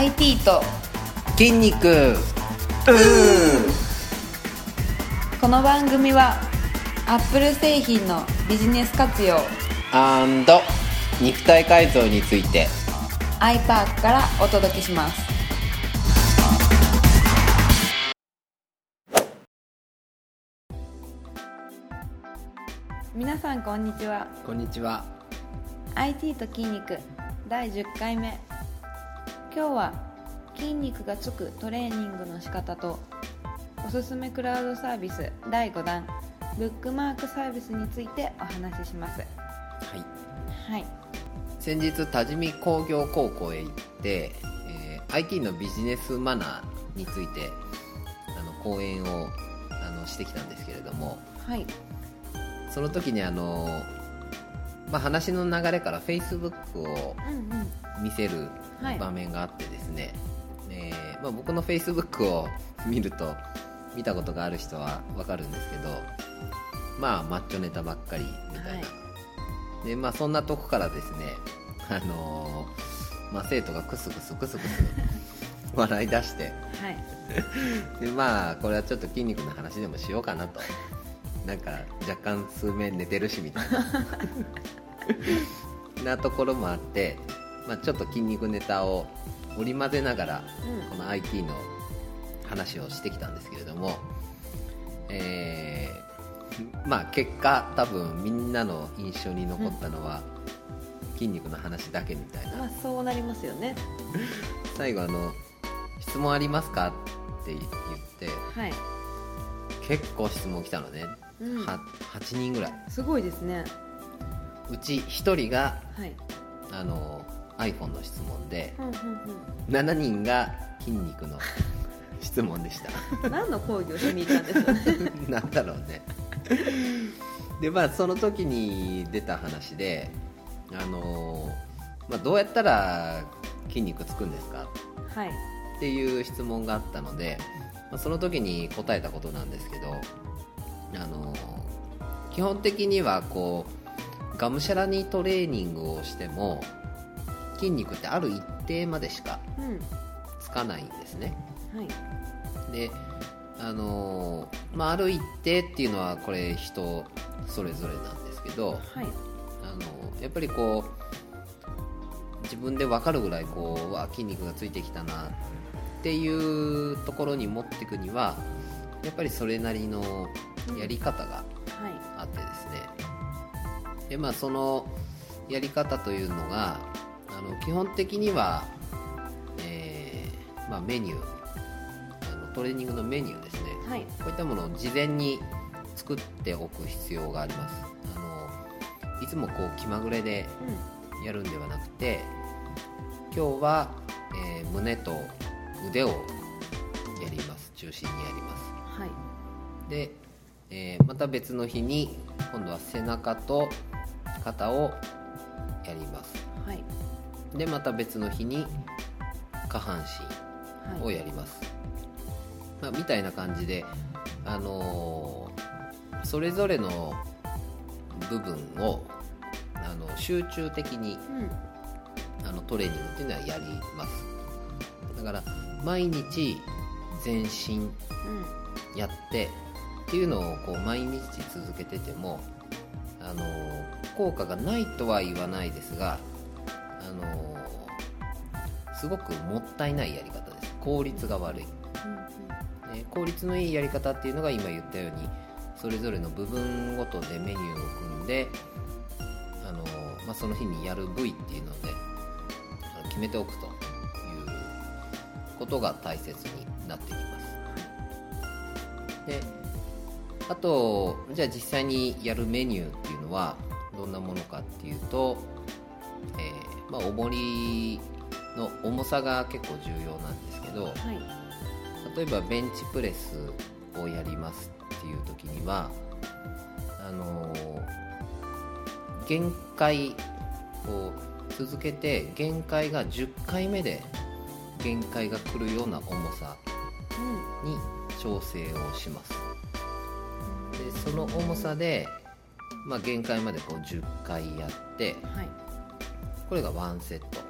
IT と。筋肉。この番組はアップル製品のビジネス活用。肉体改造について。iPark からお届けします。皆さんこんにちは。こんにちは。IT と筋肉第10回目今日は筋肉がつくトレーニングの仕方とおすすめクラウドサービス第5弾ブックマークサービスについてお話しします。はい。はい。先日多治見工業高校へ行って、えー IT のビジネスマナーについてあの講演をあのしてきたんですけれどもはい。その時にあの、まあ、話の流れから Facebook をうんうん。見せるはい場面があってですね、えーまあ、僕の Facebook を見ると見たことがある人は分かるんですけどまあマッチョネタばっかりみたいな、はい。でまあそんなとこからですねあのーまあ、生徒がクスクスクスクス 笑い出して。はい。でまあこれはちょっと筋肉の話でもしようかなと。なんか若干数面寝てるしみたいな。なところもあって、まあ、ちょっと筋肉ネタを織り交ぜながらうん。この IT の話をしてきたんですけれどもえーまあ結果多分みんなの印象に残ったのは、筋肉の話だけみたいな。まあそうなりますよね。最後あの「質問ありますか?」って言ってはい、結構質問来たのね、うん、は8人ぐらい。すごいですね。うち1人がはい。あの iPhone の質問でうんうん7人が筋肉の質問でした。う ん何の講義をしに行ったんですかね。なんだろうね。でまあその時に出た話であの、まあ、どうやったら筋肉つくんですか？はい。っていう質問があったので、まあ、その時に答えたことなんですけどあの基本的にはこうがむしゃらにトレーニングをしても筋肉ってある一定までしかうん。つかないんですね。はい。であのまあある一定っていうのはこれ人それぞれなんですけどはい。あのやっぱりこう自分で分かるぐらいこううわ筋肉がついてきたなっていうところに持っていくにはやっぱりそれなりのやり方がはい。あってですね。でまあそのやり方というのがあの基本的には、えーまあ、メニューあのトレーニングのメニューですね。はい。こういったものを事前に作っておく必要があります。あのいつもこう気まぐれでうやるんではなくて今日は、えー胸と腕をやります。中心にやります。んはい。で、えーまた別の日に今度は背中と肩をやります。はいでまた別の日に下半身をはい。やります、まあ、みたいな感じで、あのーそれぞれの部分をあの集中的にうん。あのトレーニングっていうのはやります。だから毎日全身うん。やってっていうのをこう毎日続けててもあの効果がないとは言わないですがあのすごくもったいないやり方です。効率が悪い、うんね効率のいいやり方っていうのが今言ったようにそれぞれの部分ごとでメニューを組んであの、まあ、その日にやる部位っていうので決めておくということが大切になってきます。であとじゃあ実際にやるメニューっていうのはどんなものかっていうと、えーまあ、重りの重さが結構重要なんですけどはい。例えばベンチプレスをやりますっていう時にはあのー限界こう続けて限界が10回目で限界が来るような重さうんに調整をします。でその重さで、まあ、限界までこう10回やってはいこれがワンセット。は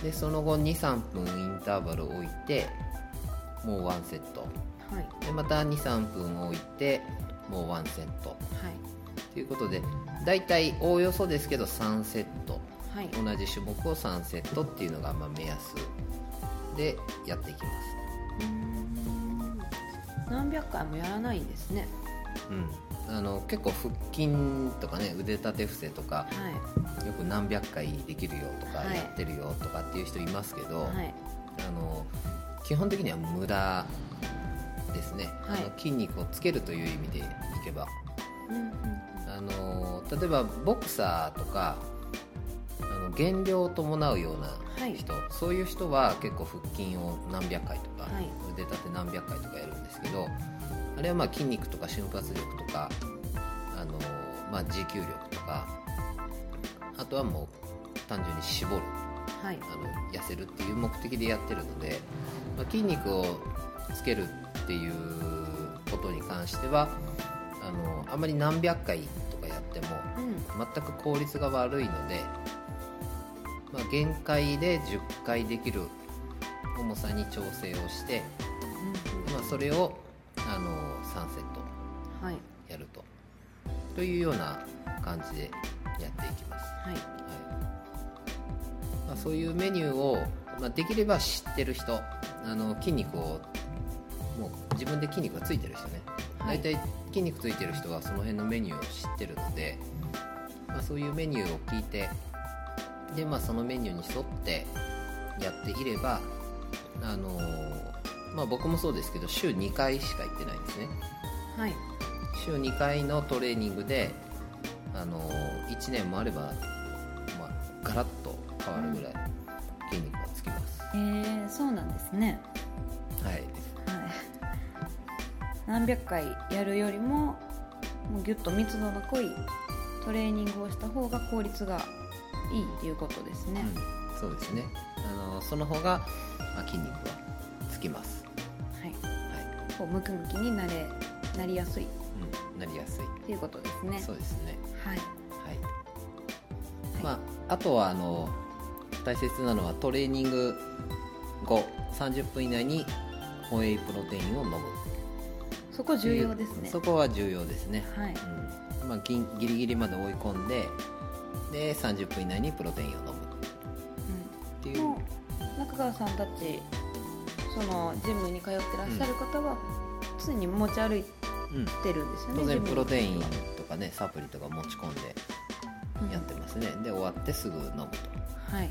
い。でその後23分インターバルを置いてもうワンセット。はい。でまた23分置いてもうワンセット。はい。ということで大体おおよそですけど3セット。はい。同じ種目を3セットっていうのがまあ目安。でやっていきます。何百回もやらないんですね。うん、あの結構腹筋とかね腕立て伏せとかはい。よく何百回できるよとかはい。やってるよとかっていう人いますけど、はい。あの基本的には無駄ですね、はい。あの筋肉をつけるという意味でいけば。うんうんあの例えばボクサーとかあの減量を伴うようなはい。人、そういう人は結構腹筋を何百回とか、はい。腕立て何百回とかやるんですけどあれはまあ筋肉とか瞬発力とかあの、まあ、持久力とかあとはもう単純に絞る。はい。あの痩せるっていう目的でやってるので、まあ、筋肉をつけるっていうことに関してはあのあまり何百回とかやってもうん。全く効率が悪いので、まあ、限界で10回できる重さに調整をして、うんまあ、それをあの3セット。やると。というような感じでやっていきます。はい。はい。まあ、そういうメニューを、まあ、できれば知ってる人あの筋肉をもう自分で筋肉がついてる人ね、はい。大体筋肉ついてる人はその辺のメニューを知ってるので、まあ、そういうメニューを聞いてで、まあ、そのメニューに沿ってやっていれば、あのーまあ、僕もそうですけど週2回しか行ってないんですね。はい。週2回のトレーニングで、あの1年もあれば、まあ、ガラッと変わるぐらい筋肉がつきます、えー、そうなんですね。はい。はい。何百回やるよりももうギュッと密度の濃いトレーニングをした方が効率がいいっていうことですね、うん、そうですね、あのその方が、まあ、筋肉はつきます、はい。はい。こうムキムキになれなりやすい。っうん、なりやすい、ていうことですね。そうですね。はい。はい、まあ、あとはあの大切なのはトレーニング後30分以内にホエイプロテインを飲む。そこ重要ですね。そこは重要ですね、はい。うん。まあ、ギギリギリまで追い込んでで30分以内にプロテインを飲む。っていう、うん。もう中川さんたちそのジムに通ってらっしゃる方は常に持ち歩いうん、てるんですよね当然プロテインとかねサプリとか持ち込んでうん。やってますね、で終わってすぐ飲むと。はい。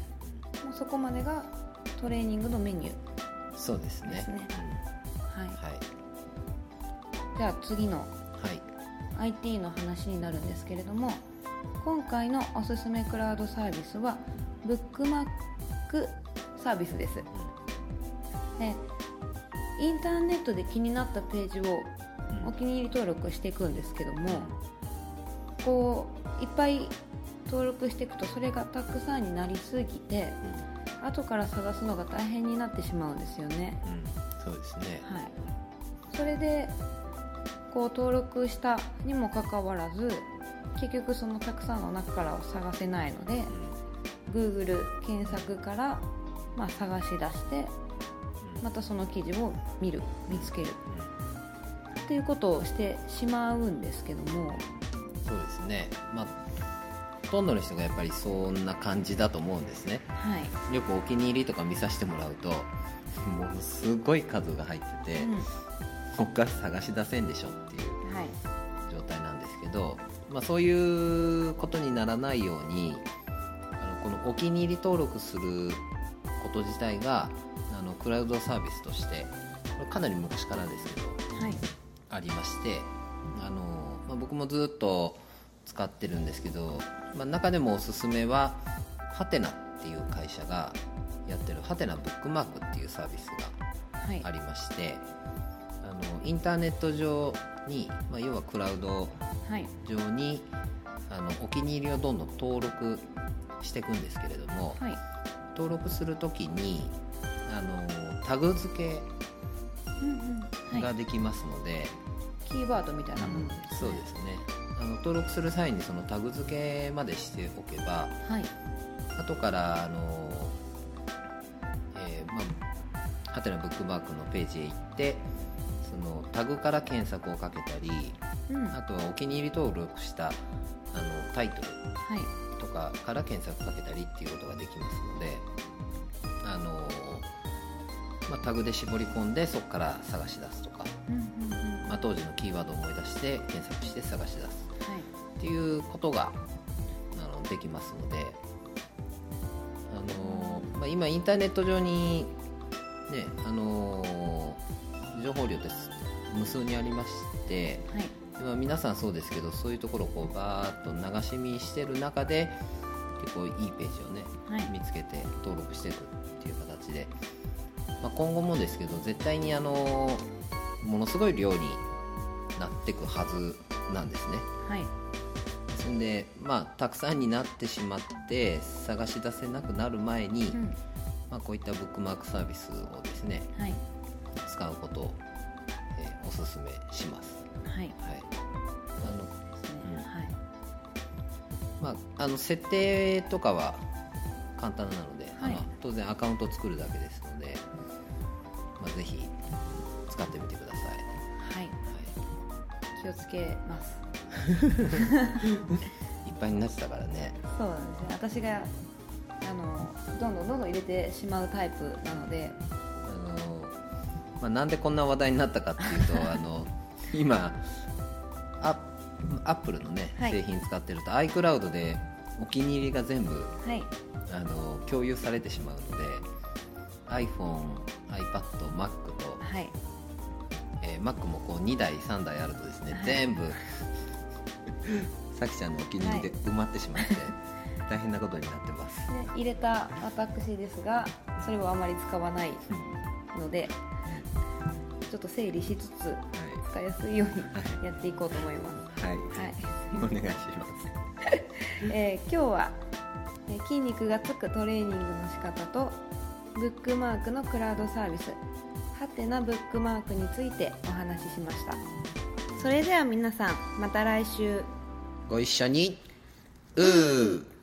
もうそこまでがトレーニングのメニューそうですね。はいうん、はい。じゃあ次のはい。IT の話になるんですけれども今回のおすすめクラウドサービスはブックマークサービスです。でインターネットで気になったページをうん。お気に入り登録していくんですけどもこういっぱい登録していくとそれがたくさんになりすぎて後から探すのが大変になってしまうんですよね。うん、うん、そうですね。はい、それでこう登録したにもかかわらず結局そのたくさんの中からを探せないので Google 検索から、まあ、探し出してうん。またその記事を見る見つける。うん。っていうことをしてしまうんですけども。そうですね。まあほとんどの人がやっぱりそんな感じだと思うんですね。はい、よくお気に入りとか見させてもらうとものすごい数が入ってて、うん。こっから探し出せんでしょっていうはい。状態なんですけど、まあ、そういうことにならないようにあのこのお気に入り登録すること自体があのクラウドサービスとしてこれかなり昔からですけどはい。ありましてあの、まあ、僕もずっと使ってるんですけど、まあ、中でもおすすめはハテナっていう会社がやってるハテナブックマークっていうサービスがはい。ありましてあのインターネット上に、まあ、要はクラウドはい。上にあのお気に入りをどんどん登録していくんですけれどもはい。登録するときにあのタグ付けうんうん。はい。ができますので、キーワードみたいなものですね。そうですね。あの登録する際にそのタグ付けまでしておけばはい。後からあのハテナブックマークのページへ行ってタグから検索をかけたりうん。はあとはお気に入り登録したあのタイトルい。とかから検索かけたりっていうことができますのであの、まあ、タグで絞り込んでそこから探し出すとか、うんうんうん。まあ、当時のキーワードを思い出して検索して探し出すはい。っていうことがあのできますのであの、まあ、今インターネット上に、ねあの情報量って無数にありまして、はい。まあ、皆さんそうですけどそういうところをこうバーッと流し見してる中で結構いいページをねはい。見つけて登録していくっていう形で、まあ、今後もですけど絶対にあのものすごい量になっていくはずなんですね。はい。そんでまあたくさんになってしまって探し出せなくなる前に、うん。まあ、こういったブックマークサービスをですねはい。使うことすすめします。はい。はい。あのですね。うんはい。まあ、あの設定とかは簡単なので、はい。あの当然アカウントを作るだけですので、まあ、ぜひ使ってみてください、はい。は気をつけます。い、いっぱいになってたからね。そうなんですね私があのどんどんどんどん入れてしまうタイプなのでまあ、なんでこんな話題になったかっていうと あの今アアップルのね、はい。製品使ってると iCloud でお気に入りが全部はい。あの共有されてしまうので iPhone、iPad、Mac とはい。えー Mac もこう2台3台あるとですね、はい。全部さきちゃんのお気に入りで埋まってしまって、大変なことになってます、で入れた私ですがそれをあまり使わないのでちょっと整理しつつ使いやすいようにやっていこうと思います。はい、はい。はい、お願いします。えー今日はえー筋肉がつくトレーニングの仕方とブックマークのクラウドサービス。ハテナブックマークについてお話ししました。それでは皆さんまた来週。ご一緒に。うー